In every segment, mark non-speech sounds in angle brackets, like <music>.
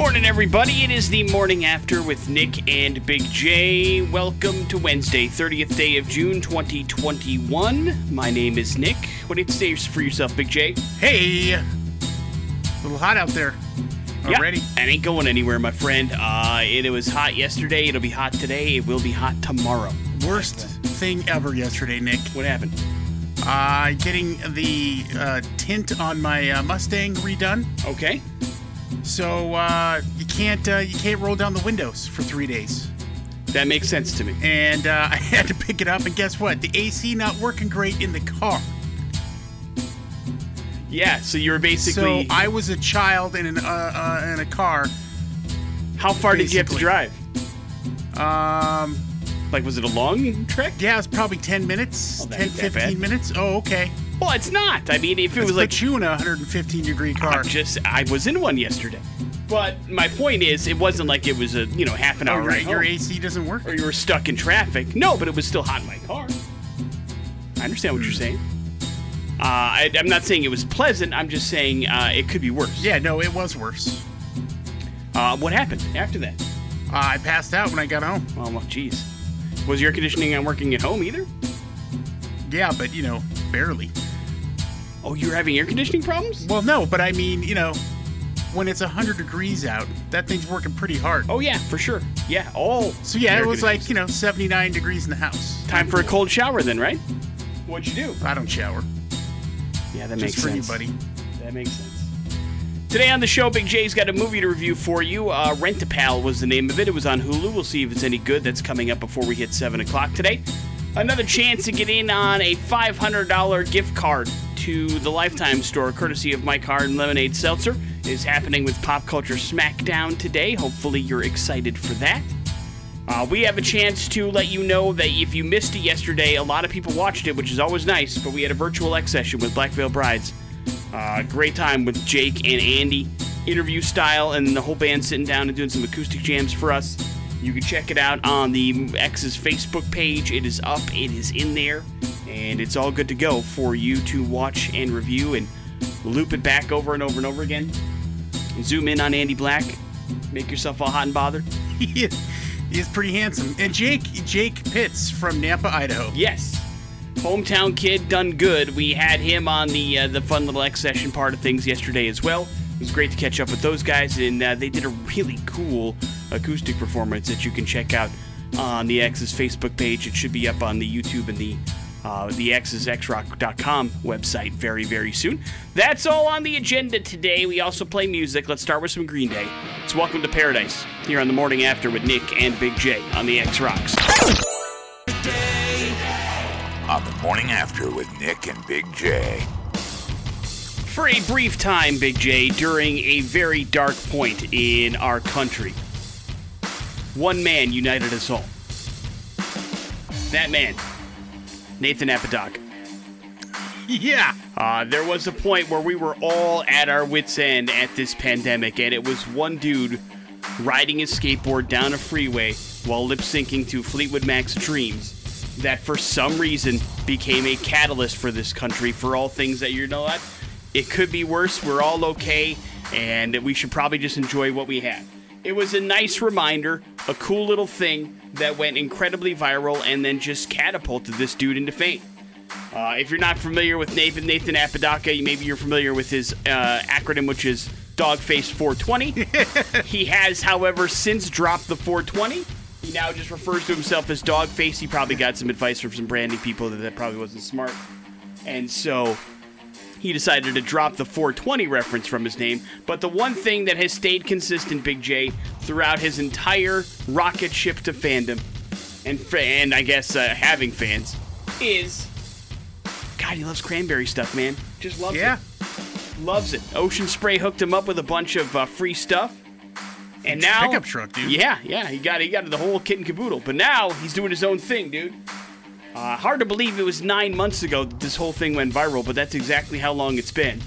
morning, everybody. It is the morning after with Nick and Big J. Welcome to Wednesday, 30th day of June, 2021. My name is Nick. What do you say for yourself, Big J? Hey, a little hot out there already. Yeah, and ain't going anywhere, my friend. Uh, it, it was hot yesterday. It'll be hot today. It will be hot tomorrow. Worst thing ever yesterday, Nick. What happened? Uh, getting the uh, tint on my uh, Mustang redone. Okay. So uh, you can't uh, you can't roll down the windows for three days. That makes sense to me. And uh, <laughs> I had to pick it up, and guess what? The AC not working great in the car. Yeah, so you were basically. So I was a child in an uh, uh, in a car. How far did you have to drive? Um, Like, was it a long trek? yeah, it's probably 10 minutes, Oh, 10, 15 bad. minutes. Oh, okay. Well, it's not. I mean, if it was like put you in a 115 degree car. I'm just I was in one yesterday. But my point is, it wasn't like it was a you know half an oh, hour right. Your AC doesn't work. or you were stuck in traffic. No, but it was still hot in my car. I understand what you're saying. Uh, I, I'm not saying it was pleasant. I'm just saying uh, it could be worse. Yeah, no, it was worse. Uh, what happened after that? Uh, I passed out when I got home. Oh, well, jeez. Was your air conditioning not working at home either? Yeah, but you know, barely. Oh, you're having air conditioning problems? Well, no, but I mean, you know, when it's 100 degrees out, that thing's working pretty hard. Oh yeah, for sure. Yeah. Oh. So yeah, it was like, you know, 79 degrees in the house. time for a cold shower then, right? What'd you do? I don't shower. Yeah, that Just makes for sense. you, buddy. That makes sense. Today on the show, Big J's got a movie to review for you. Uh, Rent a Pal was the name of it. It was on Hulu. We'll see if it's any good. That's coming up before we hit 7 o'clock today. Another chance to get in on a $500 gift card to the Lifetime store, courtesy of My Card and Lemonade Seltzer, is happening with Pop Culture Smackdown today. Hopefully, you're excited for that. Uh, we have a chance to let you know that if you missed it yesterday, a lot of people watched it, which is always nice. But we had a virtual X session with Black Veil Brides. Uh, great time with Jake and Andy, interview style, and the whole band sitting down and doing some acoustic jams for us. You can check it out on the X's Facebook page. It is up, it is in there, and it's all good to go for you to watch and review and loop it back over and over and over again. Zoom in on Andy Black, make yourself all hot and bothered. <laughs> he, is, he is pretty handsome. And Jake, Jake Pitts from Nampa, Idaho. Yes. Hometown kid done good. We had him on the uh, the fun little X session part of things yesterday as well. It was great to catch up with those guys, and uh, they did a really cool acoustic performance that you can check out on the X's Facebook page. It should be up on the YouTube and the uh, the xsxrock.com website very very soon. That's all on the agenda today. We also play music. Let's start with some Green Day. It's Welcome to Paradise here on the morning after with Nick and Big J on the X Rocks. on the morning after with Nick and Big J. For a brief time, Big J, during a very dark point in our country, one man united us all. That man, Nathan Apodaca. Yeah. Uh, there was a point where we were all at our wits' end at this pandemic, and it was one dude riding his skateboard down a freeway while lip syncing to Fleetwood Mac's Dreams that for some reason became a catalyst for this country for all things that you know what? It could be worse. We're all okay, and we should probably just enjoy what we have. It was a nice reminder, a cool little thing that went incredibly viral and then just catapulted this dude into fame. Uh, if you're not familiar with Nathan Nathan Apodaca, maybe you're familiar with his uh, acronym, which is Dogface 420. <laughs> he has, however, since dropped the 420. He now just refers to himself as Dogface. He probably got some advice from some branding people that that probably wasn't smart, and so he decided to drop the 420 reference from his name. But the one thing that has stayed consistent, Big J, throughout his entire rocket ship to fandom, and and I guess uh, having fans, is God, he loves cranberry stuff, man. Just loves it. Yeah. it. Loves it. Ocean Spray hooked him up with a bunch of uh, free stuff. And now Pickup truck, dude. Yeah, yeah, he got he got the whole kit and caboodle. But now he's doing his own thing, dude. Uh, hard to believe it was nine months ago that this whole thing went viral, but that's exactly how long it's been.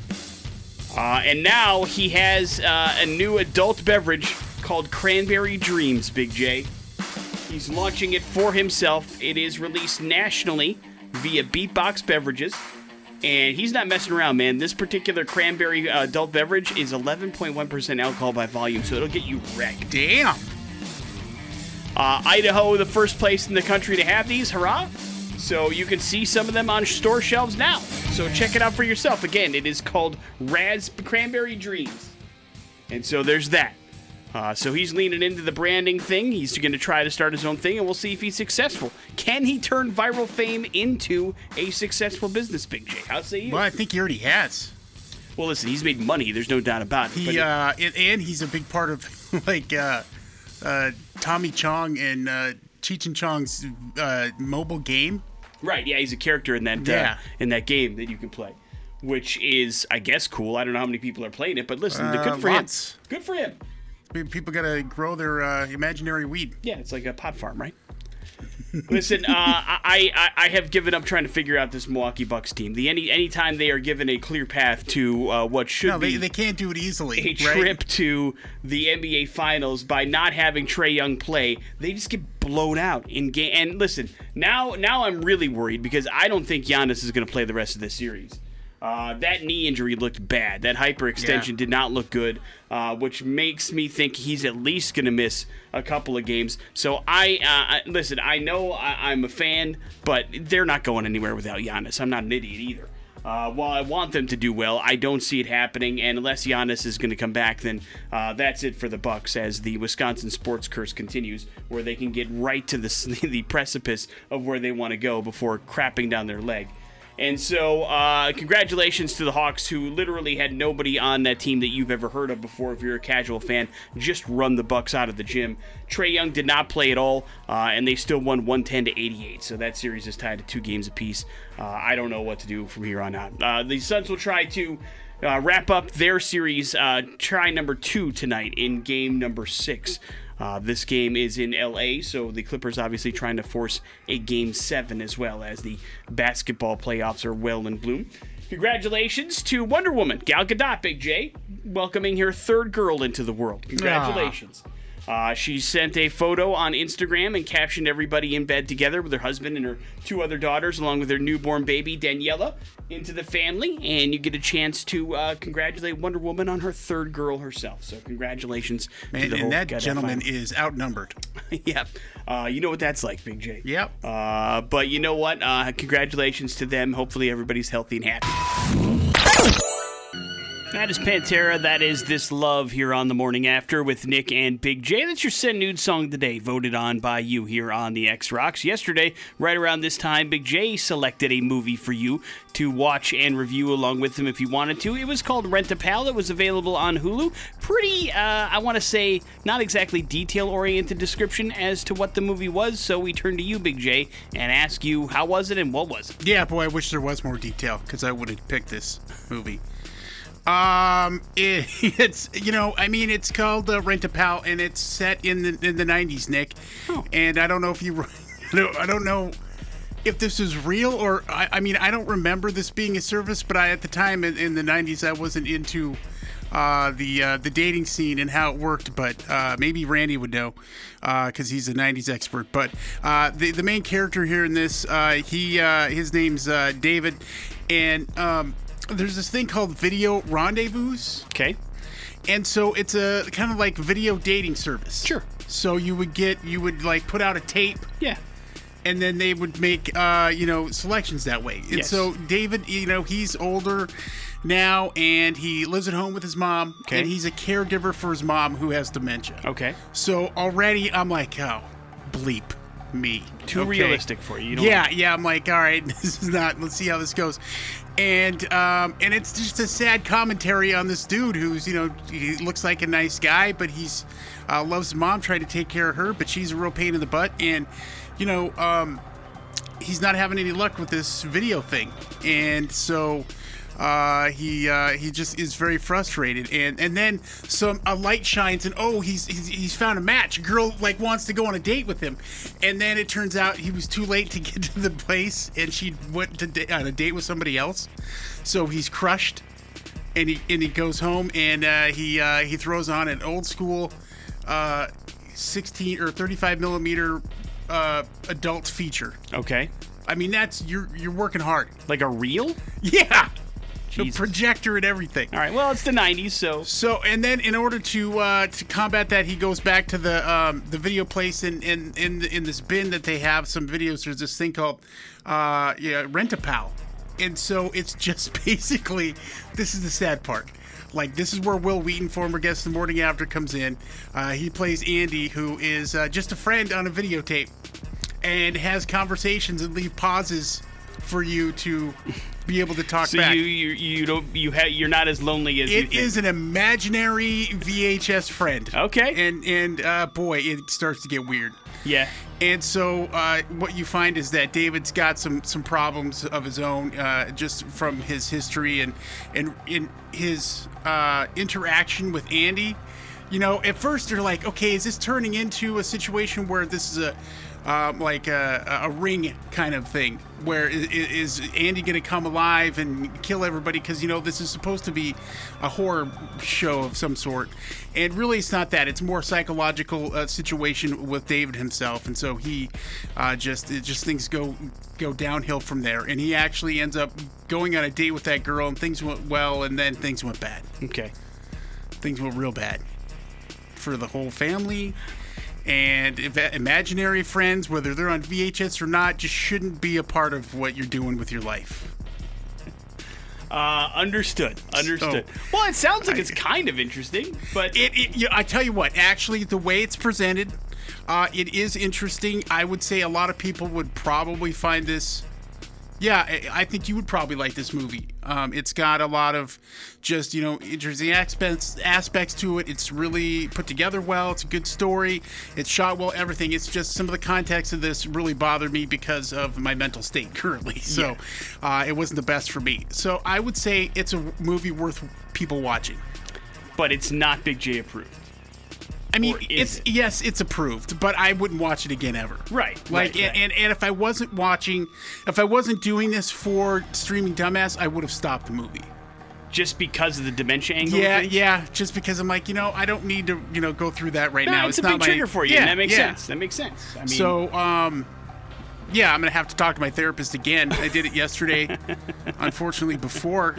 Uh, and now he has uh, a new adult beverage called Cranberry Dreams, Big J. He's launching it for himself. It is released nationally via Beatbox Beverages. And he's not messing around, man. This particular cranberry uh, adult beverage is 11.1% alcohol by volume, so it'll get you wrecked. Damn. Uh, Idaho, the first place in the country to have these. Hurrah! So you can see some of them on store shelves now. So check it out for yourself. Again, it is called Raz Cranberry Dreams. And so there's that. Uh, so he's leaning into the branding thing. He's going to try to start his own thing, and we'll see if he's successful. Can he turn viral fame into a successful business, Big J? How say you? Well, I think he already has. Well, listen, he's made money. There's no doubt about it. He uh, and, and he's a big part of <laughs> like uh, uh, Tommy Chong and uh, Cheech and Chong's uh, mobile game. Right, yeah, he's a character in that Yeah. uh, in that game that you can play, which is, I guess, cool. I don't know how many people are playing it, but listen, Uh, good for lots. him. Good for him. People gotta grow their uh, imaginary weed. Yeah, it's like a pot farm, right? Listen, uh, I, I I have given up trying to figure out this Milwaukee Bucks team. The any anytime they are given a clear path to uh, what should No, be they, they can't do it easily. a right? trip to the NBA Finals by not having Trae Young play, they just get blown out in game. And listen, now now I'm really worried because I don't think Giannis is going to play the rest of this series. Uh, that knee injury looked bad. That hyperextension Yeah. did not look good, uh, which makes me think he's at least going to miss a couple of games. So I, uh, I listen. I know I, I'm a fan, but they're not going anywhere without Giannis. I'm not an idiot either. Uh, while I want them to do well, I don't see it happening. And unless Giannis is going to come back, then uh, that's it for the Bucks. As the Wisconsin sports curse continues, where they can get right to the <laughs> the precipice of where they want to go before crapping down their leg. And so, uh, congratulations to the Hawks, who literally had nobody on that team that you've ever heard of before. If you're a casual fan, just run the Bucks out of the gym. Trae Young did not play at all, uh, and they still won 110 to 88. So that series is tied to two games apiece. Uh, I don't know what to do from here on out. Uh, the Suns will try to. Uh, wrap up their series, uh, try number two tonight in game number six. Uh, this game is in LA, so the Clippers obviously trying to force a game seven as well as the basketball playoffs are well in bloom. Congratulations to Wonder Woman, Gal Gadot, Big J, welcoming her third girl into the world. Congratulations. Uh, she sent a photo on Instagram and captioned everybody in bed together with her husband and her two other daughters, along with their newborn baby, Daniella, into the family. And you get a chance to uh, congratulate Wonder Woman on her third girl herself. So, congratulations to Man, and that gentleman family. is outnumbered. <laughs> yep. Uh, you know what that's like, Big J. Yep. Uh, but you know what? Uh, congratulations to them. Hopefully, everybody's healthy and happy. That is Pantera. That is This Love here on the morning after with Nick and Big J. That's your Send Nude song today, voted on by you here on the X Rocks. Yesterday, right around this time, Big J selected a movie for you to watch and review along with him if you wanted to. It was called Rent a Pal. It was available on Hulu. Pretty, uh, I want to say, not exactly detail oriented description as to what the movie was. So we turn to you, Big J, and ask you how was it and what was it? Yeah, boy, I wish there was more detail because I would have picked this movie. Um, <laughs> it, it's you know, I mean, it's called uh, Rent a Pal, and it's set in the in the '90s, Nick. Oh. And I don't know if you, <laughs> I don't, I don't know if this is real or I, I mean, I don't remember this being a service, but I at the time in, in the '90s, I wasn't into uh, the uh, the dating scene and how it worked, but uh, maybe Randy would know because he's a '90s expert. But uh, the the main character here in this, uh, he uh, his name's uh, David, and um, there's this thing called Video Rendezvous, Okay. and so it's a kind of like video dating service. Sure. So you would get you would like put out a tape Yeah. and then they would make uh, you know selections that way. And Yes. so David, you know, he's older now and he lives at home with his mom Okay. and he's a caregiver for his mom who has dementia. Okay. So already I'm like, oh, bleep me. Too Okay. realistic for you. you don't Yeah, yeah. I'm like, all right, <laughs> this is not. Let's see how this goes. And um, and it's just a sad commentary on this dude who's you know he looks like a nice guy, but he's uh, loves mom, trying to take care of her, but she's a real pain in the butt, and you know um, he's not having any luck with this video thing, and so. Uh, he uh, he just is very frustrated, and and then some a light shines, and oh, he's, he's he's found a match. A girl like wants to go on a date with him, and then it turns out he was too late to <laughs> get to the place, and she went to da- on a date with somebody else. So he's crushed, and he and he goes home, and uh, he uh, he throws on an old school, uh, 16 or 35 millimeter uh, adult feature Okay. I mean, that's you're you're working hard. Like a reel? <laughs> Yeah, the projector and everything. All right. Well, it's the '90s, so So, and then in order to uh, to combat that, he goes back to the um, the video place, and in in in this bin that they have some videos. There's this thing called uh, yeah, Rent a Pal, and so it's <laughs> just basically this is the sad part. Like this is where Wil Wheaton, former guest of the morning after, comes in. Uh, he plays Andy, who is uh, just a friend on a videotape, and has conversations and leave pauses for you to be able to talk so back. you you you don't you ha- you're not as lonely as you It is an imaginary VHS friend. Okay. And and uh, boy, it starts to get weird. Yeah. And so uh, what you find is that David's got some some problems of his own, uh, just from his history and and in his uh, interaction with Andy. You know, at first they're like, okay, is this turning into a situation where this is a um, like a, a ring kind of thing, where i- i- is Andy going to come alive and kill everybody? Because you know this is supposed to be a horror show of some sort, and really it's not that. It's more psychological uh, situation with David himself, and so he uh, just it just things go go downhill from there, and he actually ends up going on a date with that girl, and things went well, and then things went bad. Okay. Things went real bad for the whole family. And if imaginary friends, whether they're on VHS or not, just shouldn't be a part of what you're doing with your life. Uh, understood. Understood. So- well, it sounds like it's kind of interesting, but It, it yeah, I tell you what, actually, the way it's presented, uh, it is interesting. I would say a lot of people would probably find this. Yeah, I, think you would probably like this movie. Um, it's got a lot of just you know interesting aspects aspects to it. It's really put together well. It's a good story. It's shot well. Everything. It's just some of the context of this really bothered me because of my mental state <laughs> currently. So uh, it wasn't the best for me. So I would say it's a movie worth people watching. but it's not Big J approved. I mean, it's it? yes, it's approved, but I wouldn't watch it again ever. Right, Like, right, right. And, and and if I wasn't watching, if I wasn't doing this for streaming dumbass, I would have stopped the movie. Just because of the dementia angle. Yeah, yeah. Just because I'm like, you know, I don't need to, you know, go through that right No, now. it's, a not big my- trigger for you. Yeah, and that makes yeah. sense. That makes sense. I mean, So, um, yeah, I'm gonna have to talk to my therapist again. I did it yesterday, <laughs> unfortunately, before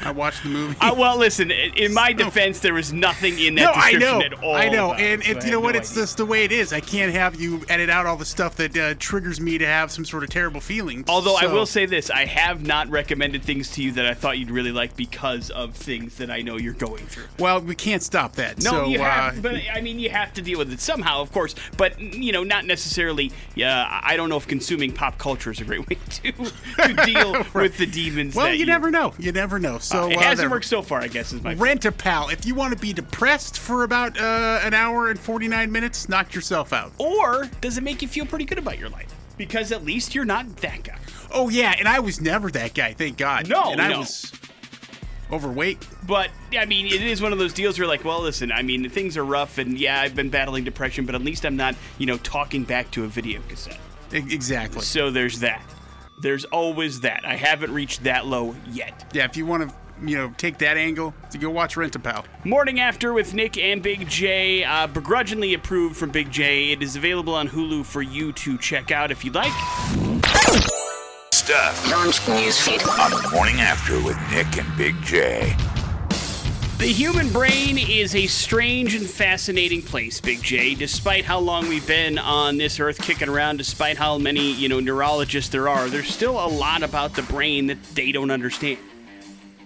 I watched the movie. Uh, well, listen. In my <laughs> defense, there was nothing in that no, I description know, at all. I know, and it, you know what? no It's idea. just the way it is. I can't have you edit out all the stuff that uh, triggers me to have some sort of terrible feelings. Although I will say this, I have not recommended things to you that I thought you'd really like because of things that I know you're going through. well, we can't stop that. No, so, you have, uh, but I mean, you have to deal with it somehow, of course. But you know, not necessarily. Yeah, I don't know if consuming pop culture is a great <laughs> way to, to <laughs> deal with the demons. well, that you never know. You never know. So It uh, hasn't there- worked so far, I guess. Is my Rent a pal. If you want to be depressed for about uh, an hour and 49 minutes, knock yourself out. or does it make you feel pretty good about your life? Because at least you're not that guy. Oh, yeah, and I was never that guy, thank God. No, and I no. was overweight. But I mean, it is one of those deals where, like, well, listen, I mean, things are rough, and yeah, I've been battling depression, but at least I'm not, you know, talking back to a video cassette. Exactly. So there's that. There's always that. I haven't reached that low yet. Yeah, if you want to, you know, take that angle, to go watch Rent a Pal. Morning After with Nick and Big J, uh, begrudgingly approved from Big J. It is available on Hulu for you to check out if you'd like. Stuff Launch newsfeed. on the morning after with Nick and Big J. The human brain is a strange and fascinating place, Big J. Despite how long we've been on this earth kicking around, despite how many, you know, neurologists there are, there's still a lot about the brain that they don't understand.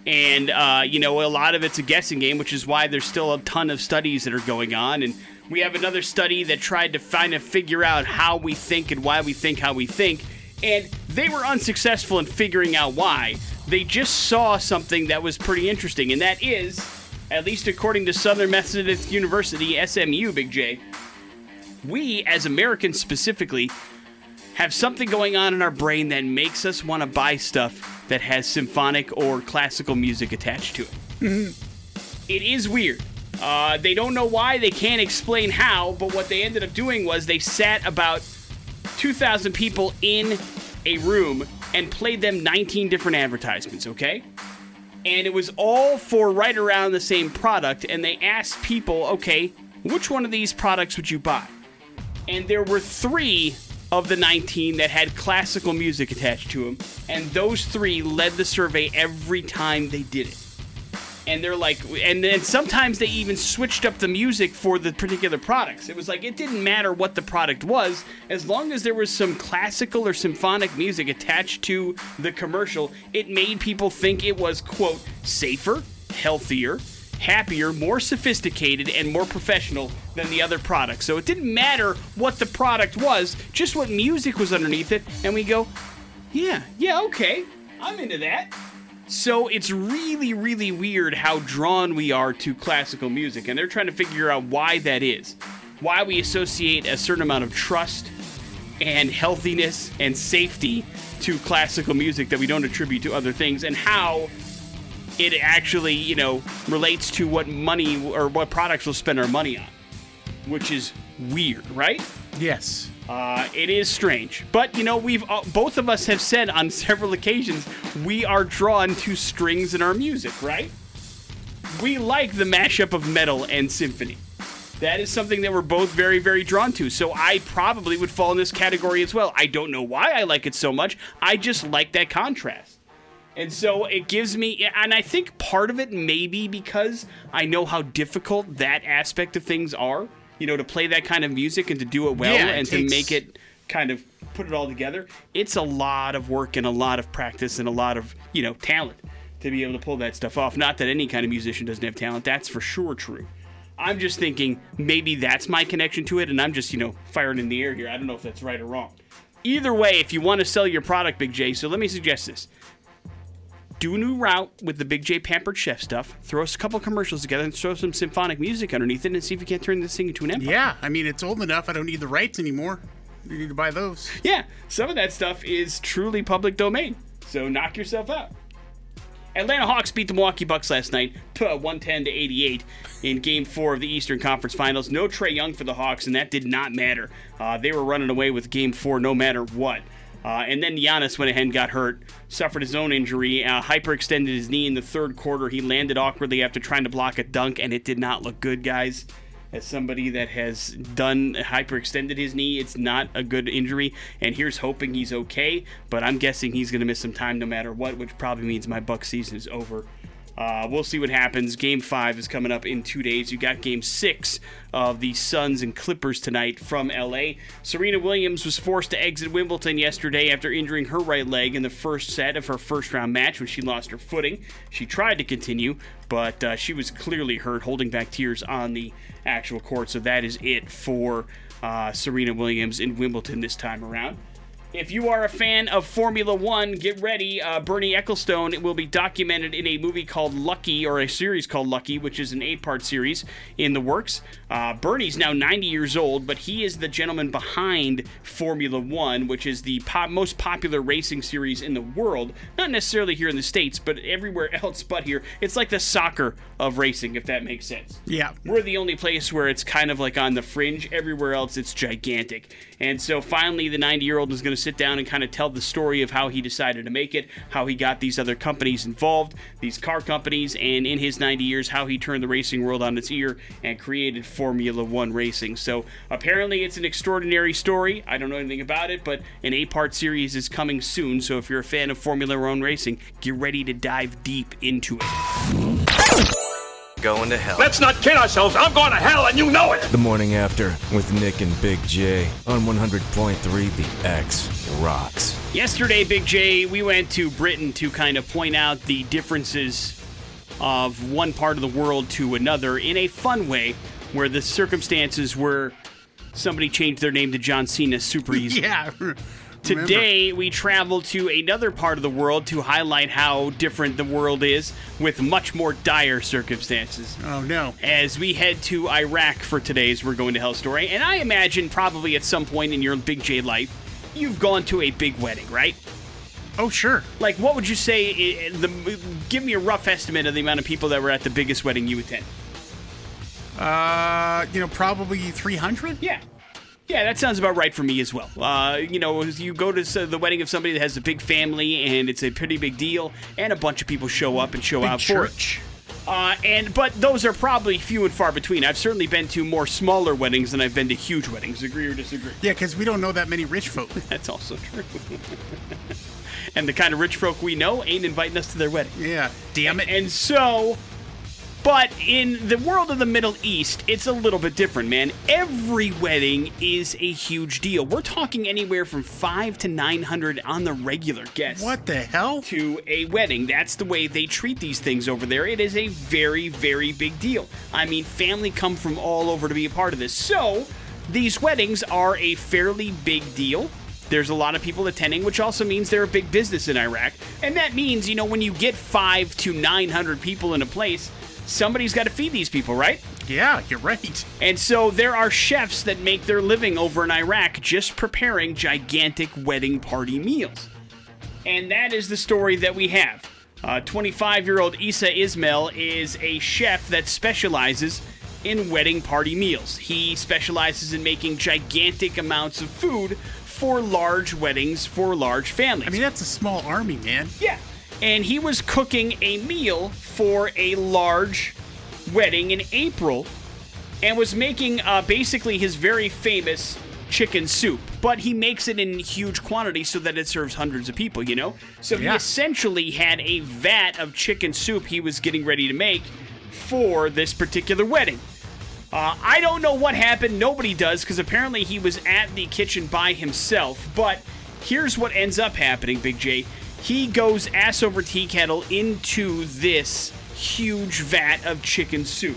And, uh, you know, a lot of it's a guessing game, which is why there's still a ton of studies that are going on. And we have another study that tried to find and figure out how we think and why we think how we think. And they were unsuccessful in figuring out why. They just saw something that was pretty interesting, and that is, at least according to Southern Methodist University, SMU, Big J, we as Americans specifically have something going on in our brain that makes us want to buy stuff that has symphonic or classical music attached to it. It is weird. Uh, they don't know why, they can't explain how, but what they ended up doing was they sat about 2,000 people in a room and played them 19 different advertisements, okay? And it was all for right around the same product, and they asked people, okay, which one of these products would you buy? And there were three of the 19 that had classical music attached to them, and those three led the survey every time they did it. And they're like, and then sometimes they even switched up the music for the particular products. It was like it didn't matter what the product was, as long as there was some classical or symphonic music attached to the commercial, it made people think it was, quote, safer, healthier, happier, more sophisticated, and more professional than the other products. So it didn't matter what the product was, just what music was underneath it. And we go, yeah, yeah, okay, I'm into that. So it's really, really weird how drawn we are to classical music. And they're trying to figure out why that is. Why we associate a certain amount of trust and healthiness and safety to classical music that we don't attribute to other things, and how it actually, you know, relates to what money or what products we'll spend our money on, which is weird, right? Yes. Uh, it is strange, but you know, we've uh, both of us have said on <laughs> several occasions we are drawn to strings in our music, right? We like the mashup of metal and symphony. That is something that we're both very, very drawn to. So I probably would fall in this category as well. I don't know why I like it so much. I just like that contrast. And so it gives me, and I think part of it may be because I know how difficult that aspect of things are. You know, to play that kind of music and to do it well Yeah, it and to make it kind of put it all together. It's a lot of work and a lot of practice and a lot of, you know, talent to be able to pull that stuff off. Not that any kind of musician doesn't have talent, that's for sure true. I'm just thinking maybe that's my connection to it, and I'm just, you know, firing in the air here. I don't know if that's right or wrong. Either way, if you want to sell your product, Big J, so let me suggest this do a new route with the Big J Pampered Chef stuff. Throw us a couple commercials together and throw some symphonic music underneath it and see if you can't turn this thing into an empire. Yeah. I mean, it's old enough. I don't need the rights anymore. You need to buy those. Yeah, some of that stuff is truly public domain. So knock yourself out. Atlanta Hawks beat the Milwaukee Bucks last night, to 110 to 88 in Game Four of the Eastern Conference Finals. No Trae Young for the Hawks, and that did not matter. Uh, they were running away with Game Four no matter what. Uh, and then Giannis went ahead and got hurt, suffered his own injury, uh, hyperextended his knee in the third quarter. He landed awkwardly after trying to block a dunk, and it did not look good, guys as somebody that has done hyperextended his knee, it's not a good injury. And here's hoping he's okay, but I'm guessing he's going to miss some time no matter what, which probably means my Buck season is over. Uh, we'll see what happens. Game five is coming up in two days. You got game six of the Suns and Clippers tonight from LA. Serena Williams was forced to exit Wimbledon yesterday after injuring her right leg in the first set of her first round match when she lost her footing. She tried to continue, but uh, she was clearly hurt, holding back tears on the actual court. So that is it for uh, Serena Williams in Wimbledon this time around. If you are a fan of Formula One, get ready. Uh, Bernie Ecclestone will be documented in a movie called Lucky, or a series called Lucky, which is an eight part series in the works. Uh, Bernie's now 90 years old, but he is the gentleman behind Formula One, which is the pop- most popular racing series in the world. Not necessarily here in the States, but everywhere <laughs> else but here. It's like the soccer of racing, if that makes sense. Yeah. We're the only place where it's kind of like on the fringe. Everywhere else, it's gigantic. And so finally, the 90 year old is going to sit down and kind of tell the story of how he decided to make it, how he got these other companies involved, these car companies, and in his 90 years, how he turned the racing world on its ear and created Formula One racing. So apparently, it's an extraordinary story. I don't know anything about it, but an eight part series is coming soon. So if you're a fan of Formula One racing, get ready to dive deep into it. Going to hell. Let's not kid ourselves. I'm going to hell, and you know it. The morning after with Nick and Big J on 100.3 The X rocks. Yesterday, Big J, we went to Britain to kind of point out the differences of one part of the world to another in a fun way, where the circumstances were somebody changed their name to John Cena super <laughs> easy. Yeah. Remember. Today, we travel to another part of the world to highlight how different the world is with much more dire circumstances. Oh no. As we head to Iraq for today's We're Going to Hell story, and I imagine probably at some point in your Big J life, you've gone to a big wedding, right? Oh sure. Like, what would you say? The give me a rough estimate of the amount of people that were at the biggest wedding you attend. Uh, you know, probably 300. Yeah, yeah, that sounds about right for me as well. Uh, you know, as you go to the wedding of somebody that has a big family and it's a pretty big deal, and a bunch of people show up and show Big out for it. church. Uh, and but those are probably few and far between. I've certainly been to more smaller weddings than I've been to huge weddings. Agree or disagree? Yeah, because we don't know that many rich folk. <laughs> That's also true. <laughs> and the kind of rich folk we know ain't inviting us to their wedding. Yeah, damn it. And so, but in the world of the Middle East, it's a little bit different, man. Every wedding is a huge deal. We're talking anywhere from five to nine hundred on the regular guests. what the hell? To a wedding. That's the way they treat these things over there. It is a very, very big deal. I mean, family come from all over to be a part of this. So, these weddings are a fairly big deal. There's a lot of people attending, which also means they're a big business in Iraq. And that means, you know, when you get five to 900 people in a place, somebody's got to feed these people, right? Yeah, you're right. And so there are chefs that make their living over in Iraq just preparing gigantic wedding party meals. And that is the story that we have. Uh, 25 year old Isa Ismail is a chef that specializes in wedding party meals. He specializes in making gigantic amounts of food for large weddings for large families. I mean, that's a small army, man. Yeah. And he was cooking a meal for a large wedding in April and was making uh, basically his very famous chicken soup. But he makes it in huge quantities so that it serves hundreds of people, you know? So he essentially had a vat of chicken soup he was getting ready to make for this particular wedding. Uh, I don't know what happened. Nobody does because apparently he was at the kitchen by himself. But here's what ends up happening, Big J. He goes ass over tea kettle into this huge vat of chicken soup.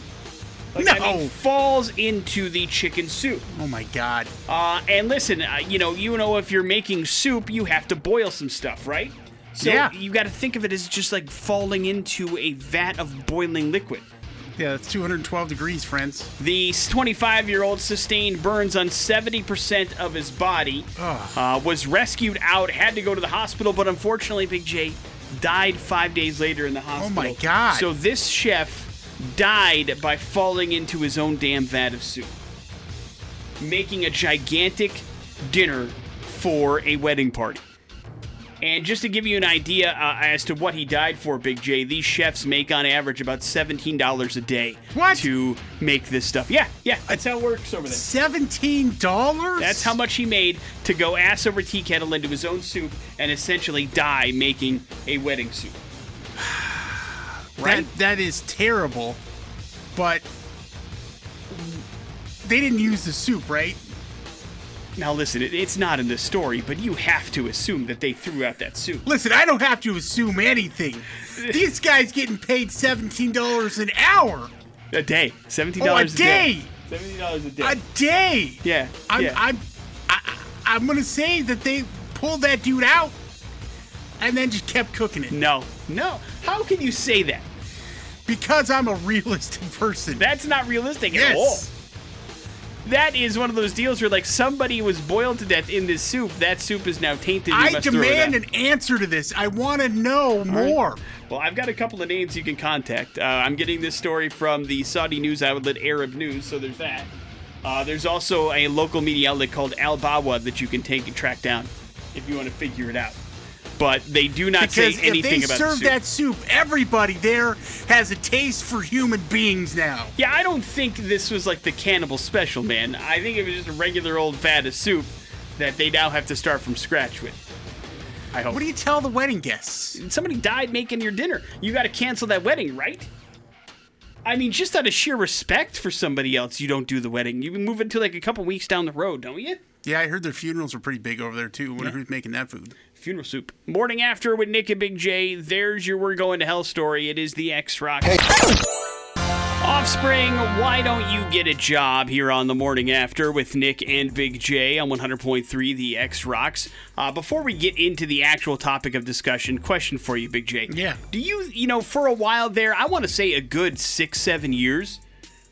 Like, I mean, No. falls into the chicken soup. Oh my god. Uh, and listen, uh, you know, you know, if you're making soup, you have to boil some stuff, right? So Yeah. you got to think of it as just like falling into a vat of boiling liquid. Yeah, it's 212 degrees, friends. The 25 year old sustained burns on 70% of his body, uh, was rescued out, had to go to the hospital, but unfortunately, Big J died five days later in the hospital. Oh, my God. So this chef died by falling into his own damn vat of soup, making a gigantic dinner for a wedding party. And just to give you an idea uh, as to what he died for, Big J, these chefs make on average about $17 a day What? to make this stuff. Yeah, yeah, that's how it works over there. $17? That's how much he made to go ass over tea kettle into his own soup and essentially die making a wedding soup. <sighs> That, that is terrible. But they didn't use the soup, right? Now, listen, it, it's not in the story, but you have to assume that they threw out that soup. Listen, I don't have to assume anything. These guys getting paid $17 an hour. A day. $17 Oh, a a day. day. $17 a day. A day. yeah. I'm, yeah. I'm, I, I'm going to say that they pulled that dude out and then just kept cooking it no, no. How can you say that? because I'm a <laughs> realistic person. That's not realistic at all. That is one of those deals where, like, somebody was boiled to death in this soup. That soup is now tainted. You I must throw it demand an answer to this. I want to know more. Well, I've got a couple of names you can contact. Uh, I'm getting this story from the Saudi news outlet Arab News, so there's that. Uh, there's also a local media outlet called Al Bawa that you can take and track down if you want to figure it out. But they do not Because say if anything they about serve the soup. that soup, everybody there has a taste for human beings now. Yeah, I don't think this was like the cannibal special, man. I think it was just a regular old vat of soup that they now have to start from scratch with. I hope. What do you tell the wedding guests? somebody died making your dinner. You got to cancel that wedding, right? I mean, just out of sheer respect for somebody else, you don't do the wedding. You move it to like a couple weeks down the road, don't you? Yeah, I heard their funerals were pretty big over there too. Wonder who's making that food. Funeral soup. Morning after with Nick and Big J. There's your We're Going to Hell story. It is the X Rock. Offspring, why don't you get a job here on the morning after with Nick and Big J on 100.3 The X Rocks? Uh, before we get into the actual topic of discussion, question for you, Big J. Yeah. Do you, you know, for a while there, I want to say a good six, seven years,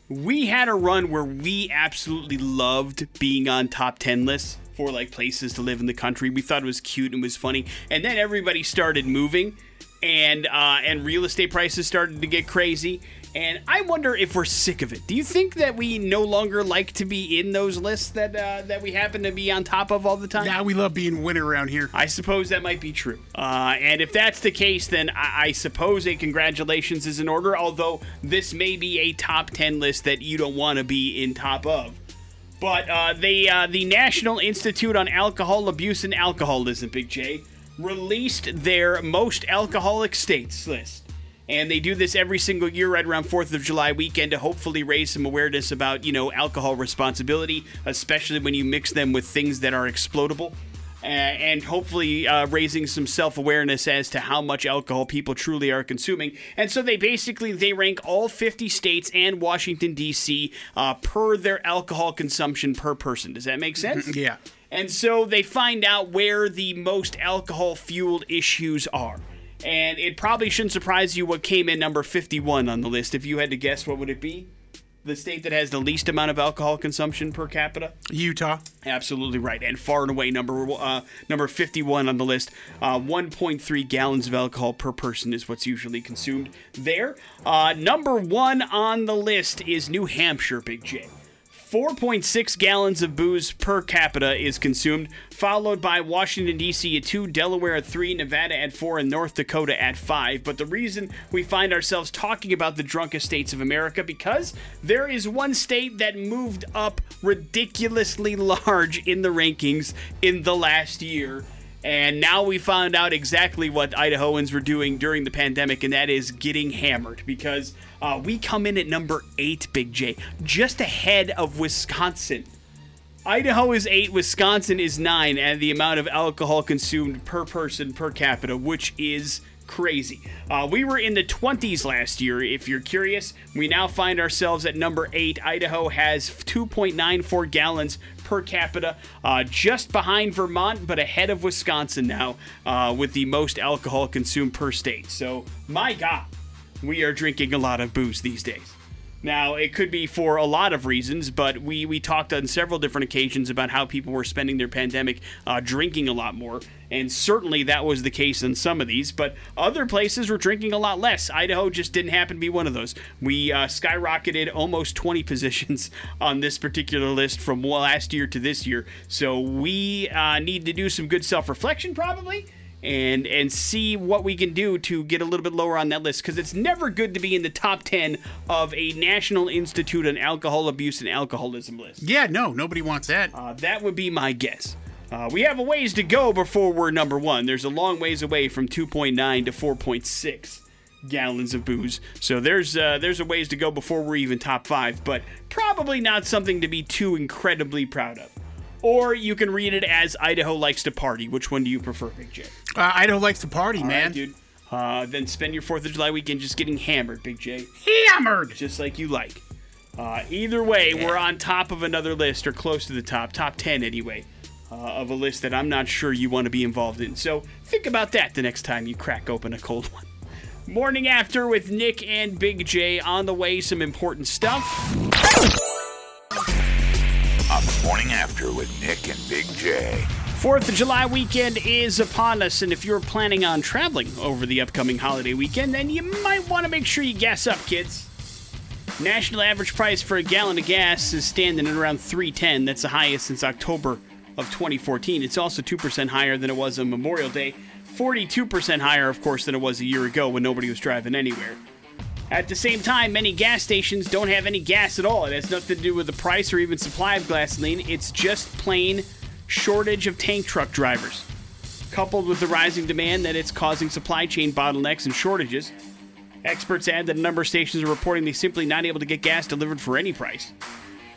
we had a run where we absolutely loved being on top 10 lists for like places to live in the country. We thought it was cute and was funny. And then everybody started moving and uh, and real estate prices started to get crazy. And I wonder if we're sick of it. Do you think that we no longer like to be in those lists that uh, that we happen to be on top of all the time? Now we love being winner around here. I suppose that might be true. Uh, and if that's the case, then I-, I suppose a congratulations is in order, although this may be a top 10 list that you don't want to be in top of. But uh, they, uh, the National Institute on Alcohol Abuse and Alcoholism, Big J, released their most alcoholic states list. And they do this every single year right around 4th of July weekend to hopefully raise some awareness about, you know, alcohol responsibility, especially when you mix them with things that are explodable. And hopefully uh, raising some self-awareness as to how much alcohol people truly are consuming. And so they basically they rank all 50 states and Washington D.C. Uh, per their alcohol consumption per person. Does that make sense? Yeah. And so they find out where the most alcohol fueled issues are. And it probably shouldn't surprise you what came in number 51 on the list. If you had to guess, what would it be? The state that has the least amount of alcohol consumption per capita? Utah. Absolutely right, and far and away number uh, number 51 on the list. Uh, 1.3 gallons of alcohol per person is what's usually consumed there. Uh, number one on the list is New Hampshire, Big J. 4.6 gallons of booze per capita is consumed, followed by Washington, D.C. at 2, Delaware at 3, Nevada at 4, and North Dakota at 5. But the reason we find ourselves talking about the drunkest states of America because there is one state that moved up ridiculously <laughs> large in the rankings in the last year. And now we found out exactly what Idahoans were doing during the pandemic, and that is getting hammered because uh, we come in at number eight, Big J, just ahead of Wisconsin. Idaho is eight, Wisconsin is nine, and the amount of alcohol consumed per person per capita, which is crazy. Uh, we were in the 20s last year, if you're curious. We now find ourselves at number eight. Idaho has 2.94 gallons per capita, uh, just behind Vermont, but ahead of Wisconsin now uh, with the most alcohol consumed per state. So, my God, we are drinking a lot of booze these days. Now, it could be for a lot of reasons, but we, we talked on several different occasions about how people were spending their pandemic uh, drinking a lot more, and certainly that was the case in some of these, but other places were drinking a lot less. Idaho just didn't happen to be one of those. We uh, skyrocketed almost 20 <laughs> positions on this particular list from last year to this year, so we uh, need to do some good self reflection probably and and see what we can do to get a little bit lower on that list because it's never good to be in the top 10 of a National Institute on Alcohol Abuse and Alcoholism list. Yeah, no, nobody wants that. Uh, that would be my guess. Uh, we have a ways to go before we're number one. There's a long ways away from 2.9 to 4.6 gallons of booze. So there's uh, there's a ways to go before we're even top five, but probably not something to be too incredibly proud of. Or you can read it as Idaho likes to party. Which one do you prefer, Big J? Uh, Idaho likes to party, All man. right, dude. Uh, then spend your Fourth of July weekend just getting hammered, Big J, Hammered. just like you like. Uh, either way, we're on top of another list, or close to the top, top ten anyway, uh, of a list that I'm not sure you want to be involved in. So think about that the next time you crack open a cold one. Morning after with Nick and Big J on the way. Some important stuff. On the morning after with Nick and Big J. Fourth of July weekend is upon us, and if you're planning on traveling over the upcoming holiday weekend, then you might want to make sure you gas up, kids. National average price for a gallon of gas is standing at around 310. That's the highest since October of 2014. It's also 2% higher than it was on Memorial Day. 42% higher, of course, than it was a year ago when nobody was driving anywhere. At the same time, many gas stations don't have any gas at all. It has nothing to do with the price or even supply of gasoline. It's just plain shortage of tank truck drivers. Coupled with the rising demand that it's causing supply chain bottlenecks and shortages, experts add that a number of stations are reporting they're simply not able to get gas delivered for any price.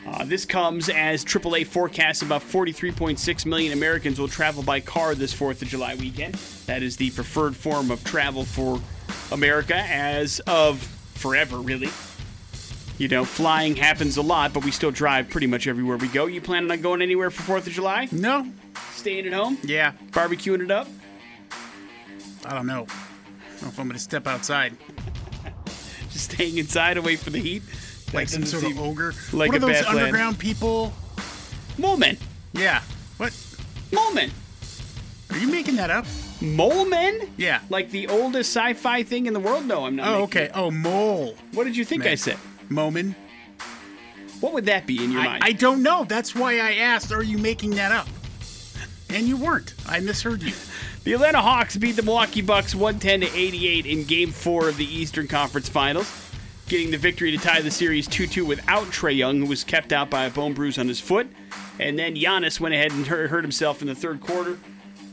Uh, this comes as AAA forecasts about 43.6 million Americans will travel by car this 4th of July weekend. That is the preferred form of travel for America as of forever, really. You know, flying happens a lot, but we still drive pretty much everywhere we go. You planning on going anywhere for 4th of July? No. Staying at home? Yeah. Barbecuing it up? I don't know. I don't know if I'm going to step outside <laughs> Just staying inside away from the heat? That like some sort of ogre. like what are those plan. underground people? Moment. Yeah. What? Moment. Are you making that up? Mole men? Yeah. Like the oldest sci-fi thing in the world? No, I'm not. Oh, okay. it. Oh, mole. What did you think I said? Momin. What would that be in your I, mind? I don't know. That's why I asked, are you making that up? And you weren't. I misheard you. <laughs> The Atlanta Hawks beat the Milwaukee Bucks 110 to 88 in Game 4 of the Eastern Conference Finals, getting the victory to tie the series 2-2 without Trae Young, who was kept out by a bone bruise on his foot. And then Giannis went ahead and hurt, himself in the third quarter.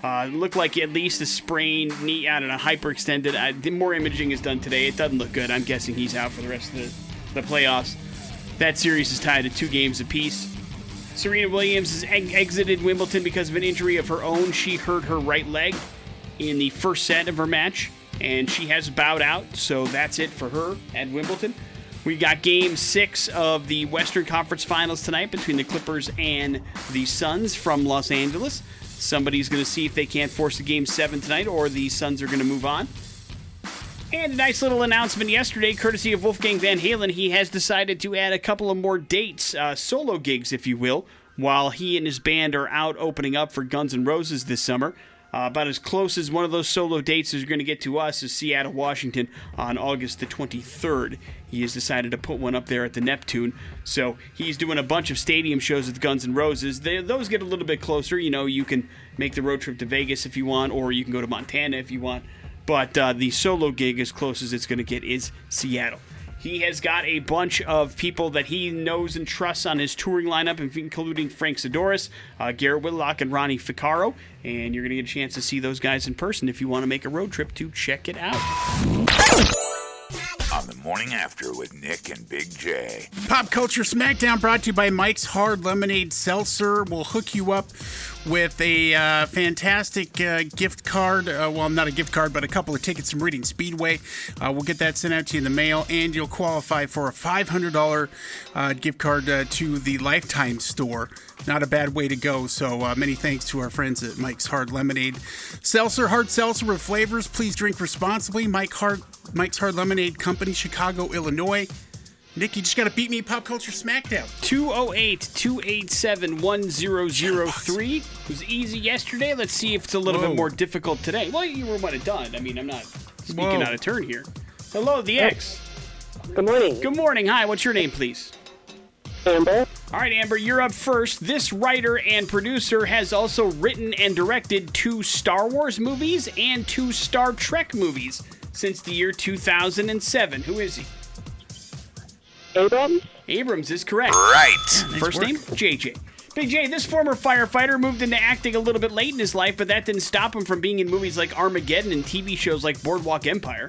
Uh, looked like at least a sprained knee, I don't know, hyperextended. I, more imaging is done today. It doesn't look good. I'm guessing he's out for the rest of the, the playoffs. That series is tied at two games apiece. Serena Williams has ex- exited Wimbledon because of an injury of her own. She hurt her right leg in the first set of her match, and she has bowed out, so that's it for her at Wimbledon. We got game six of the Western Conference Finals tonight between the Clippers and the Suns from Los Angeles. Somebody's going to see if they can't force a game seven tonight, or the Suns are going to move on. And a nice little announcement yesterday, courtesy of Wolfgang Van Halen. He has decided to add a couple of more dates, uh, solo gigs, if you will, while he and his band are out opening up for Guns N' Roses this summer. Uh, about as close as one of those solo dates is going to get to us is Seattle, Washington on August the 23rd. He has decided to put one up there at the Neptune. So he's doing a bunch of stadium shows with Guns N' Roses. They, those get a little bit closer. You know, you can make the road trip to Vegas if you want, or you can go to Montana if you want. But uh, the solo gig, as close as it's going to get, is Seattle. He has got a bunch of people that he knows and trusts on his touring lineup, including Frank Sidoris, uh, Garrett Whitlock, and Ronnie Ficarro. And you're going to get a chance to see those guys in person if you want to make a road trip to check it out. On the morning after with Nick and Big J. Pop Culture Smackdown brought to you by Mike's Hard Lemonade Seltzer. We'll hook you up with a uh, fantastic uh, gift card. Uh, well, not a gift card, but a couple of tickets from Meridian Speedway. Uh, we'll get that sent out to you in the mail, and you'll qualify for a $500 uh, gift card uh, to the Lifetime store. Not a bad way to go. So many thanks to our friends at Mike's Hard Lemonade Seltzer. Hard seltzer with flavors. Please drink responsibly. Mike Hard, Mike's Hard Lemonade Company, Chicago, Illinois. Nick, you just got to beat me in Pop Culture Smackdown. 208 287 1003. It was easy yesterday. Let's see if it's a little Whoa. bit more difficult today. Well, you were one and done. I mean, I'm not speaking Whoa. out of turn here. Hello, the X. Good morning, Good morning. Hi, what's your name, please? Amber. All right, Amber, you're up first. This writer and producer has also written and directed two Star Wars movies and two Star Trek movies since the year 2007. Who is he? Abrams. Abrams is correct. Right. First work. name, JJ. Big J, this former firefighter moved into acting a little bit late in his life, but that didn't stop him from being in movies like Armageddon and TV shows like Boardwalk Empire.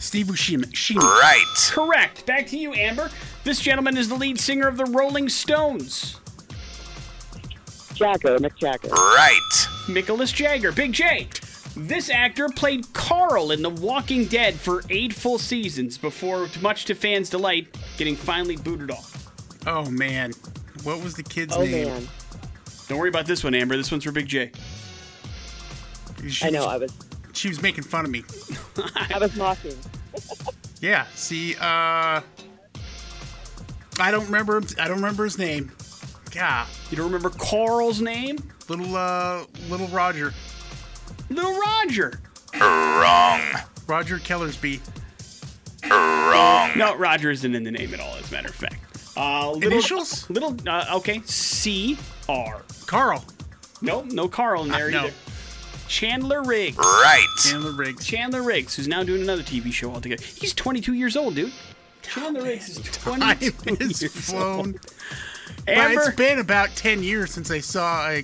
Steve Buscemi. Buscemi. Right. Correct. Back to you, Amber. This gentleman is the lead singer of the Rolling Stones. Jagger. Mick Jagger. Right. Nicholas Jagger. Big J. This actor played Carl in The Walking Dead for eight full seasons before, much to fans' delight, getting finally booted off. Oh, man. What was the kid's Oh name? man, Don't worry about this one, Amber. This one's for Big J. She I know. I was She was making fun of me. <laughs> I was mocking. <laughs> Yeah. See, uh, I don't remember. I don't remember his name. Yeah. You don't remember Carl's name? Little, uh, little Roger. Little Roger. Wrong. Roger Kellersby. Wrong. No, Roger isn't in the name at all, as a matter of fact. Uh, little, Initials? Little, uh, okay. C R. Carl. Nope, no Carl in there no. either. Chandler Riggs. Right. Chandler Riggs. Chandler Riggs, who's now doing another TV show altogether. He's 22 years old, dude. Chandler Riggs is 22 <laughs> Time has years flown. old. But Amber, it's been about 10 years since I saw a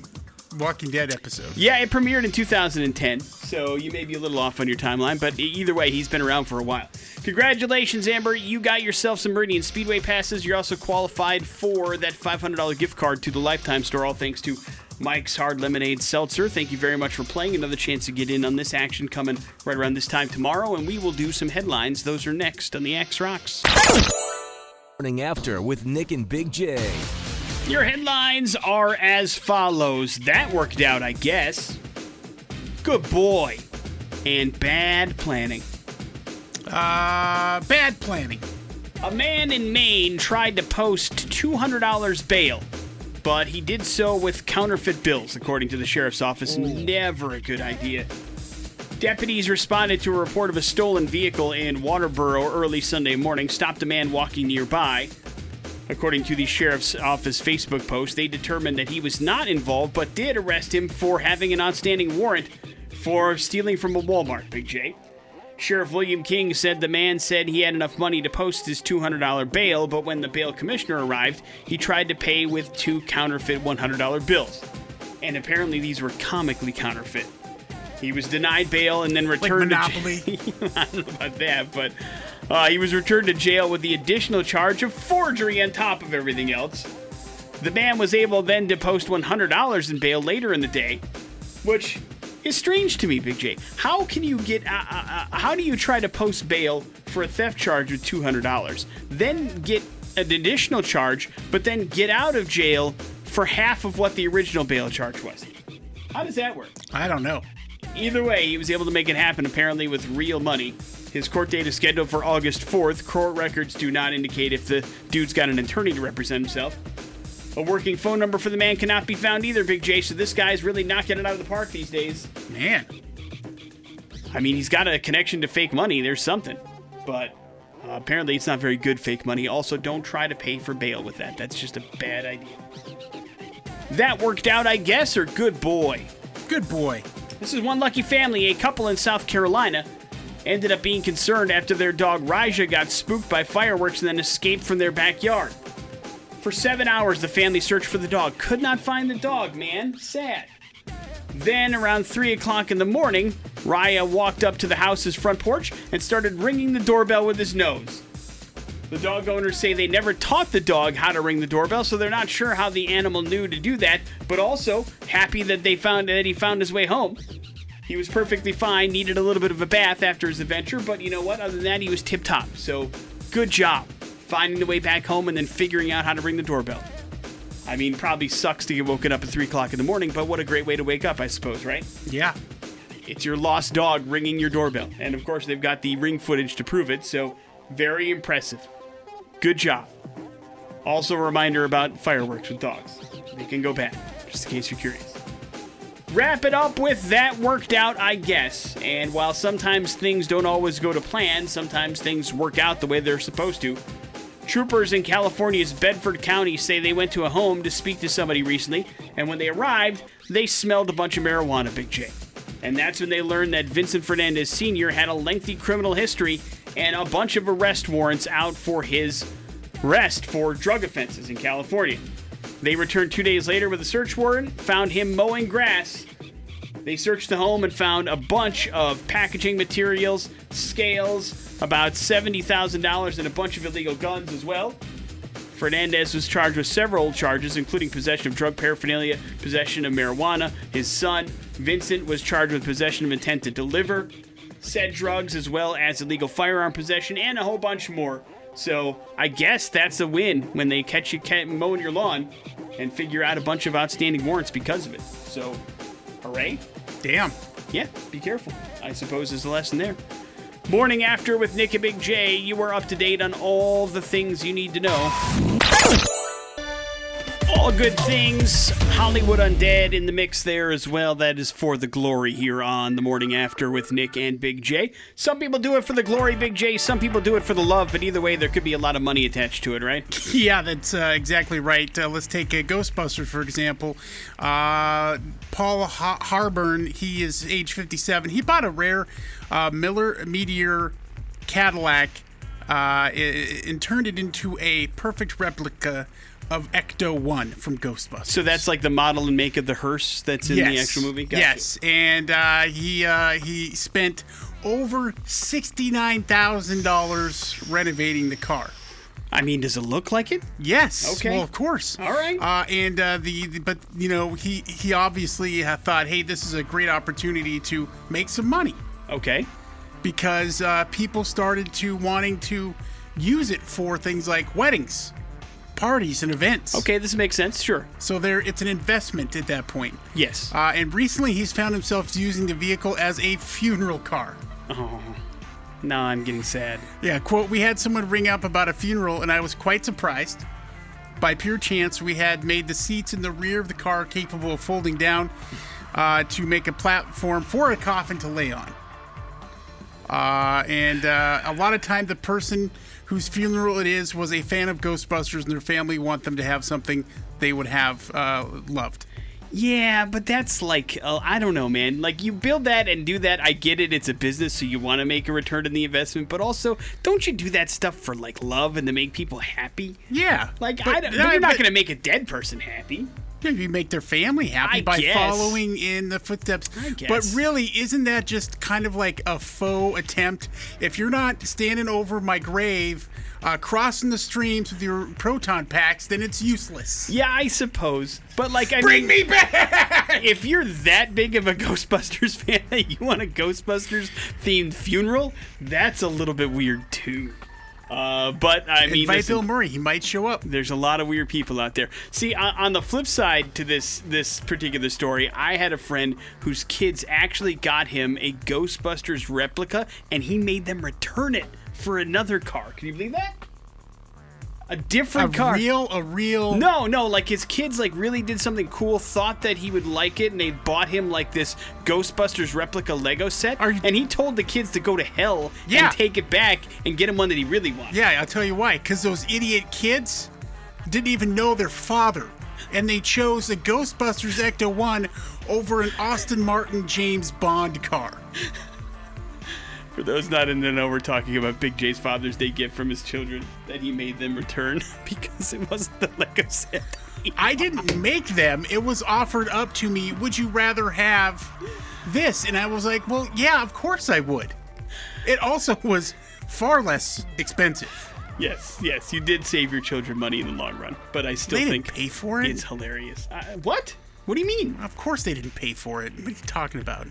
Walking Dead episode. yeah, it premiered in 2010, so you may be a little off on your timeline, but either way, he's been around for a while. Congratulations, Amber. You got yourself some Meridian Speedway passes. You're also qualified for that $500 gift card to the Lifetime store, all thanks to Mike's Hard Lemonade Seltzer. Thank you very much for playing. Another chance to get in on this action coming right around this time tomorrow, and we will do some headlines. Those are next on the X Rocks. Morning after with Nick and Big J. Your headlines are as follows. That worked out, I guess. Good boy. And bad planning. Uh, bad planning. A man in Maine tried to post $200 bail, but he did so with counterfeit bills, according to the sheriff's office. Never a good idea. Deputies responded to a report of a stolen vehicle in Waterboro early Sunday morning, stopped a man walking nearby. According to the sheriff's office Facebook post, they determined that he was not involved, but did arrest him for having an outstanding warrant for stealing from a Walmart, Big J. Sheriff William King said the man said he had enough money to post his $200 bail, but when the bail commissioner arrived, he tried to pay with two counterfeit $100 bills. And apparently these were comically counterfeit. He was denied bail and then Like returned Monopoly. to jail. <laughs> I don't know about that, but uh, he was returned to jail with the additional charge of forgery on top of everything else. The man was able then to post $100 in bail later in the day, which is strange to me, Big J. How can you get? Uh, uh, uh, how do you try to post bail for a theft charge with two hundred dollars, then get an additional charge, but then get out of jail for half of what the original bail charge was? How does that work? I don't know. Either way, he was able to make it happen apparently with real money. His court date is scheduled for August 4th. Court records do not indicate if the dude's got an attorney to represent himself. A working phone number for the man cannot be found either, Big J, so this guy's really knocking it out of the park these days. Man. I mean, he's got a connection to fake money. There's something. But uh, apparently, it's not very good fake money. Also, don't try to pay for bail with that. That's just a bad idea. That worked out, I guess, or good boy. Good boy. This is one lucky family. A couple in South Carolina ended up being concerned after their dog Raja got spooked by fireworks and then escaped from their backyard. For seven hours, the family searched for the dog. Could not find the dog, man. Sad. Then, around 3 o'clock in the morning, Raya walked up to the house's front porch and started ringing the doorbell with his nose. The dog owners say they never taught the dog how to ring the doorbell, so they're not sure how the animal knew to do that, but also happy that they found that he found his way home. He was perfectly fine, needed a little bit of a bath after his adventure, but you know what? Other than that, he was tip top. So, good job finding the way back home and then figuring out how to ring the doorbell. I mean, probably sucks to get woken up at 3 o'clock in the morning, but what a great way to wake up, I suppose, right? Yeah. It's your lost dog ringing your doorbell. And of course, they've got the ring footage to prove it, so very impressive. Good job. Also, a reminder about fireworks with dogs. They can go bad, just in case you're curious. Wrap it up with that worked out, I guess. And while sometimes things don't always go to plan, sometimes things work out the way they're supposed to. Troopers in California's Bedford County say they went to a home to speak to somebody recently, and when they arrived, they smelled a bunch of marijuana, Big J. And that's when they learned that Vincent Fernandez Sr. had a lengthy criminal history and a bunch of arrest warrants out for his arrest for drug offenses in California. They returned two days later with a search warrant, found him mowing grass. They searched the home and found a bunch of packaging materials, scales, about $70,000, and a bunch of illegal guns as well. Fernandez was charged with several charges, including possession of drug paraphernalia, possession of marijuana. His son, Vincent, was charged with possession of intent to deliver said drugs, as well as illegal firearm possession, and a whole bunch more. So I guess that's a win when they catch you mowing your lawn and figure out a bunch of outstanding warrants because of it. So, hooray! Damn. Yeah, be careful. I suppose is the lesson there. Morning after with Nick and Big J, you are up to date on all the things you need to know. All good things. Hollywood Undead in the mix there as well. That is for the glory here on the morning after with Nick and Big J. Some people do it for the glory, Big J. Some people do it for the love, but either way, there could be a lot of money attached to it, right? <laughs> Yeah, that's uh, exactly right. Uh, let's take uh, Ghostbusters, for example. Uh, Paul ha- Harburn, he is age 57. He bought a rare uh, Miller Meteor Cadillac uh, and turned it into a perfect replica of Ecto 1 from Ghostbusters. So that's like the model and make of the hearse that's in the actual movie? Gotcha. Yes, and uh, he uh, he spent over sixty nine thousand dollars renovating the car. I mean, does it look like it? Yes. Okay. Well, of course. All right. Uh, and uh, the, the but you know he he obviously thought, hey, this is a great opportunity to make some money Okay. because uh, people started to wanting to use it for things like weddings, parties, and events. Okay, this makes sense. Sure. So there, it's an investment at that point. Yes. Uh, and recently, he's found himself using the vehicle as a funeral car. oh, now I'm getting sad. Yeah, quote, we had someone ring up about a funeral, and I was quite surprised. by pure chance, we had made the seats in the rear of the car capable of folding down uh, to make a platform for a coffin to lay on. Uh, and uh, a lot of time, the person whose funeral it is was a fan of Ghostbusters, and their family want them to have something they would have uh, loved. Yeah, but that's like uh, I don't know, man. Like you build that and do that. I get it; it's a business, so you want to make a return on the investment. But also, don't you do that stuff for like love and to make people happy? Yeah, Like but- I don't, no, you're not but- to make a dead person happy. You make their family happy I by guess. following in the footsteps. But really, isn't that just kind of like a faux attempt? If you're not standing over my grave, uh, crossing the streams with your proton packs, then it's useless. Yeah, I suppose. But like, I Bring mean, me back! if you're that big of a <laughs> Ghostbusters fan that you want a Ghostbusters themed funeral, that's a little bit weird too. Uh, but I mean, Invite Bill Murray; he might show up. there's a lot of weird people out there. See, on, on the flip side to this this particular story, I had a friend whose kids actually got him a Ghostbusters replica, and he made them return it for another car. Can you believe that? A A different car. A real, a real. No, no, like his kids like really did something cool, thought that he would like it, and they bought him like this Ghostbusters replica Lego set. Are you- and he told the kids to go to hell Yeah. and take it back and get him one that he really wants. Yeah, I'll tell you why. Because those idiot kids didn't even know their father. And they chose a Ghostbusters Ecto 1 over an Aston Martin James Bond car. For those not in the know, we're talking about Big J's Father's Day gift from his children that he made them return <laughs> because it wasn't the Lego set. I didn't make them. It was offered up to me. Would you rather have this? And I was like, well, yeah, of course I would. It also was far less expensive. Yes, yes, you did save your children money in the long run, but I still They didn't think pay for it. it's hilarious. Uh, what? What do you mean? Of course they didn't pay for it. What are you talking about?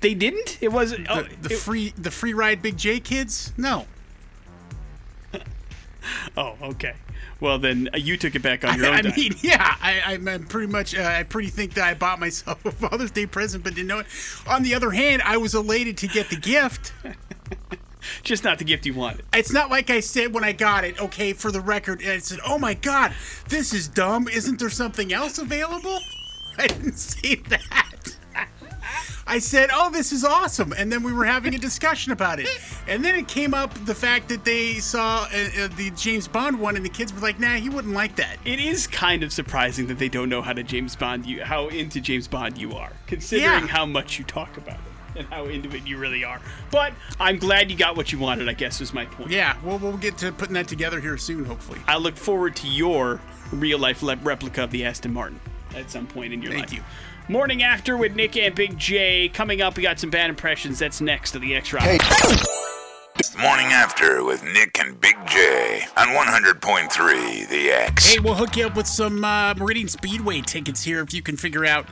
They didn't? It was oh, The, the it- free the free ride Big J kids? No. <laughs> Oh, okay. Well, then uh, you took it back on your own. I dime. mean, <laughs> yeah, I, I'm I'm pretty much, uh, I pretty think that I bought myself a <laughs> Father's Day present, but didn't know it. On the other hand, I was elated to get the gift. just not the gift you wanted. It's not like I said when I got it, okay, for the record, and I said, oh my God, this is dumb. Isn't there something else available? I didn't say that. I said, oh, this is awesome. And then we were having a discussion about it. And then it came up the fact that they saw uh, uh, the James Bond one, and the kids were like, nah, he wouldn't like that. It is kind of surprising that they don't know how to James Bond you, how into James Bond you are, considering Yeah. how much you talk about it and how into it you really are. But I'm glad you got what you wanted. I guess is my point. Yeah, well, we'll get to putting that together here soon, hopefully. I look forward to your real life le- replica of the Aston Martin at some point in your life. Thank life. you. Morning after with Nick and Big J. Coming up, we got some bad impressions. That's next to the X Rock. Morning After with Nick and Big J on 100.3 The X. Hey, we'll hook you up with some uh, Meridian Speedway tickets here if you can figure out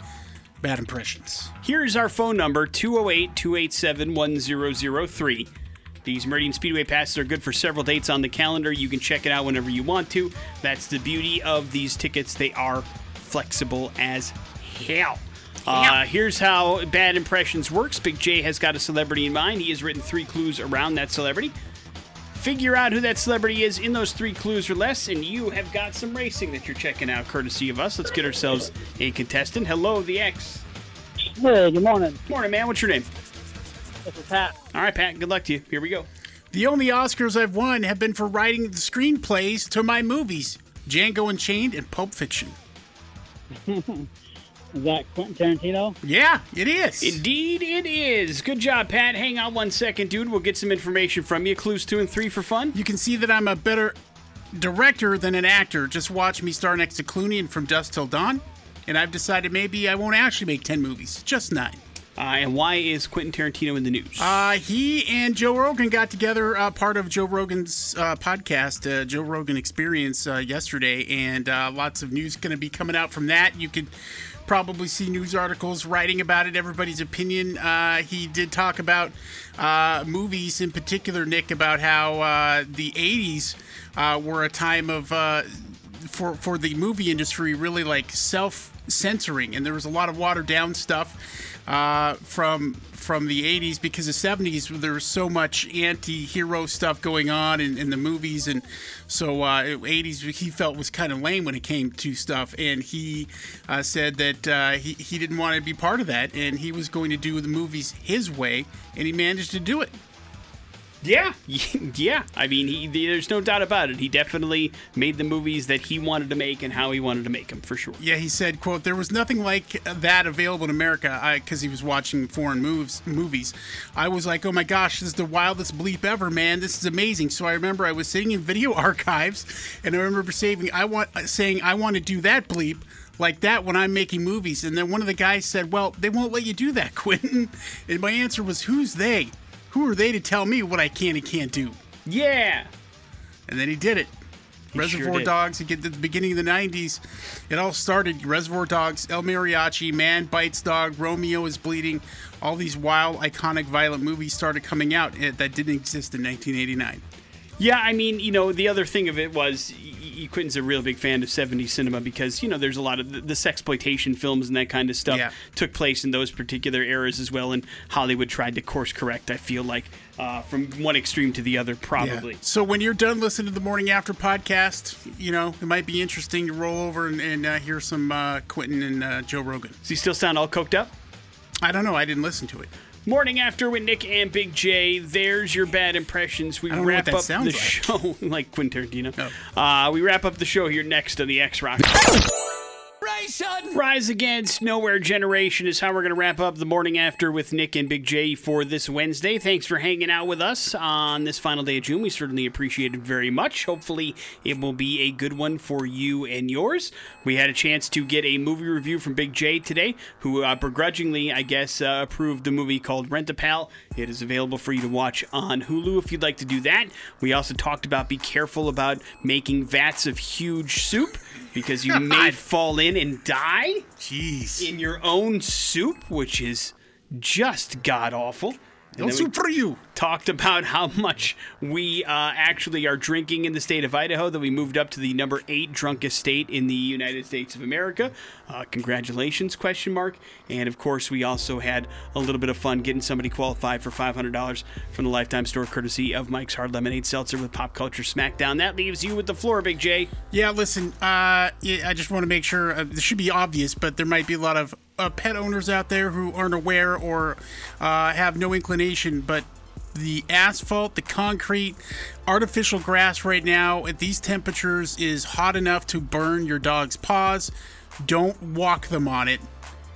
bad impressions. Here's our phone number 208 287 1003. These Meridian Speedway passes are good for several dates on the calendar. You can check it out whenever you want to. That's the beauty of these tickets. They are flexible as hell. Uh, here's how Bad Impressions works. Big J has got a celebrity in mind. He has written three clues around that celebrity. Figure out who that celebrity is in those three clues or less, and you have got some racing that you're checking out, courtesy of us. Let's get ourselves a contestant. Hello, the X. Hey, good morning. Morning, man. What's your name? This is Pat. All right, Pat. Good luck to you. Here we go. The only Oscars I've won have been for writing the screenplays to my movies Django Unchained and Pulp Fiction. <laughs> Is that Quentin Tarantino? Yeah, it is. Indeed, it is. Good job, Pat. Hang on one second, dude. We'll get some information from you. Clues two and three for fun. You can see that I'm a better director than an actor. Just watch me star next to Clooney in From Dusk Till Dawn. And I've decided maybe I won't actually make 10 movies, just nine. Uh, and why is Quentin Tarantino in the news? Uh, he and Joe Rogan got together, uh, part of Joe Rogan's uh, podcast, uh, Joe Rogan Experience, uh, yesterday, and uh, lots of news going to be coming out from that. You could probably see news articles writing about it, everybody's opinion. Uh, he did talk about uh, movies in particular, Nick, about how uh, the 80s uh, were a time of. Uh, for, for the movie industry, really like self censoring, and there was a lot of watered down stuff uh, from from the 80s because the 70s there was so much anti-hero stuff going on in, in the movies and so uh, 80s he felt was kind of lame when it came to stuff and he uh, said that uh, he, he didn't want to be part of that and he was going to do the movies his way and he managed to do it Yeah, <laughs> yeah. I mean, he, there's no doubt about it. He definitely made the movies that he wanted to make and how he wanted to make them, for sure. Yeah, he said, "quote There was nothing like that available in America." Because he was watching foreign moves, movies, I was like, "Oh my gosh, this is the wildest bleep ever, man! This is amazing." So I remember I was sitting in video <laughs> archives, and I remember uh, saying, "I want," saying, "I want to do that bleep." Like that when I'm making movies, and then one of the guys said, "Well, they won't let you do that, <laughs> Quentin." And my answer was, "Who's they? Who are they to tell me what I can and can't do?" Yeah. And then he did it. He sure Reservoir did. Dogs, at the beginning of the 90s, it all started Reservoir Dogs, El Mariachi, Man Bites Dog, Romeo is Bleeding. All these wild, iconic, violent movies started coming out eh, that didn't exist in 1989. Yeah, I mean, you know, the other thing of it was Quentin's a real big fan of 70s cinema because, you know, there's a lot of the, the sexploitation films and that kind of stuff Yeah. took place in those particular eras as well. And Hollywood tried to course correct, I feel like, uh, from one extreme to the other, probably. So when you're done listening to the Morning After podcast, you know, it might be interesting to roll over and, and uh, hear some uh, Quentin and uh, Joe Rogan. Does he still sound all coked up? I don't know. I didn't listen to it. Morning after with Nick and Big J. There's your bad impressions. We I don't know wrap up the like. show <laughs> like Quentin Tarantino. Oh. Uh, we wrap up the show here next on the X Rock. Rise Against Nowhere Generation is how we're going to wrap up the morning after with Nick and Big J for this Wednesday. Thanks for hanging out with us on this final day of June. We certainly appreciate it very much. Hopefully, it will be a good one for you and yours. We had a chance to get a movie review from Big J today, who uh, begrudgingly, I guess, uh, approved the movie called Rent a Pal. It is available for you to watch on Hulu if you'd like to do that. We also talked about be careful about making vats of huge soup because you <laughs> may fall in and die Jeez. in your own soup, which is just god awful. No soup for you. Talked about how much we uh, actually are drinking in the state of Idaho. That we moved up to the number eight drunkest state in the United States of America. Uh, congratulations? Question mark. And of course, we also had a little bit of fun getting somebody qualified for five hundred dollars from the Lifetime Store, courtesy of Mike's Hard Lemonade Seltzer with Pop Culture Smackdown. That leaves you with the floor, Big J. Yeah, listen, uh, yeah, I just want to make sure uh, this should be obvious, but there might be a lot of uh, pet owners out there who aren't aware or uh, have no inclination, but the asphalt, the concrete, artificial grass right now at these temperatures is hot enough to burn your dog's paws. Don't walk them on it.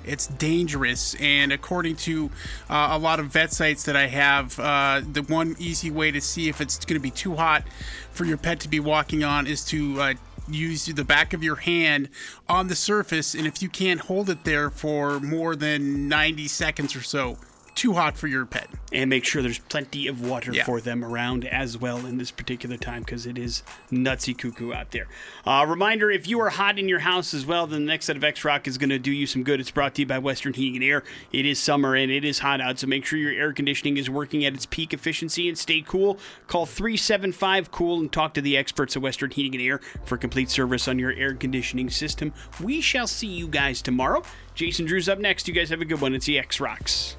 It's dangerous, and according to uh, a lot of vet sites that I have, uh, the one easy way to see if it's going to be too hot for your pet to be walking on is to uh, use the back of your hand on the surface, and if you can't hold it there for more than 90 seconds or so, too hot for your pet. and make sure there's plenty of water Yeah. for them around as well in this particular time because it is nutsy cuckoo out there. Uh, reminder if you are hot in your house as well, then the next set of X Rock is going to do you some good. It's brought to you by Western Heating and Air. It is summer and it is hot out, so make sure your air conditioning is working at its peak efficiency and stay cool. Call 375 Cool and talk to the experts at Western Heating and Air for complete service on your air conditioning system. We shall see you guys tomorrow. Jason Drew's up next. You guys have a good one. It's the X Rocks.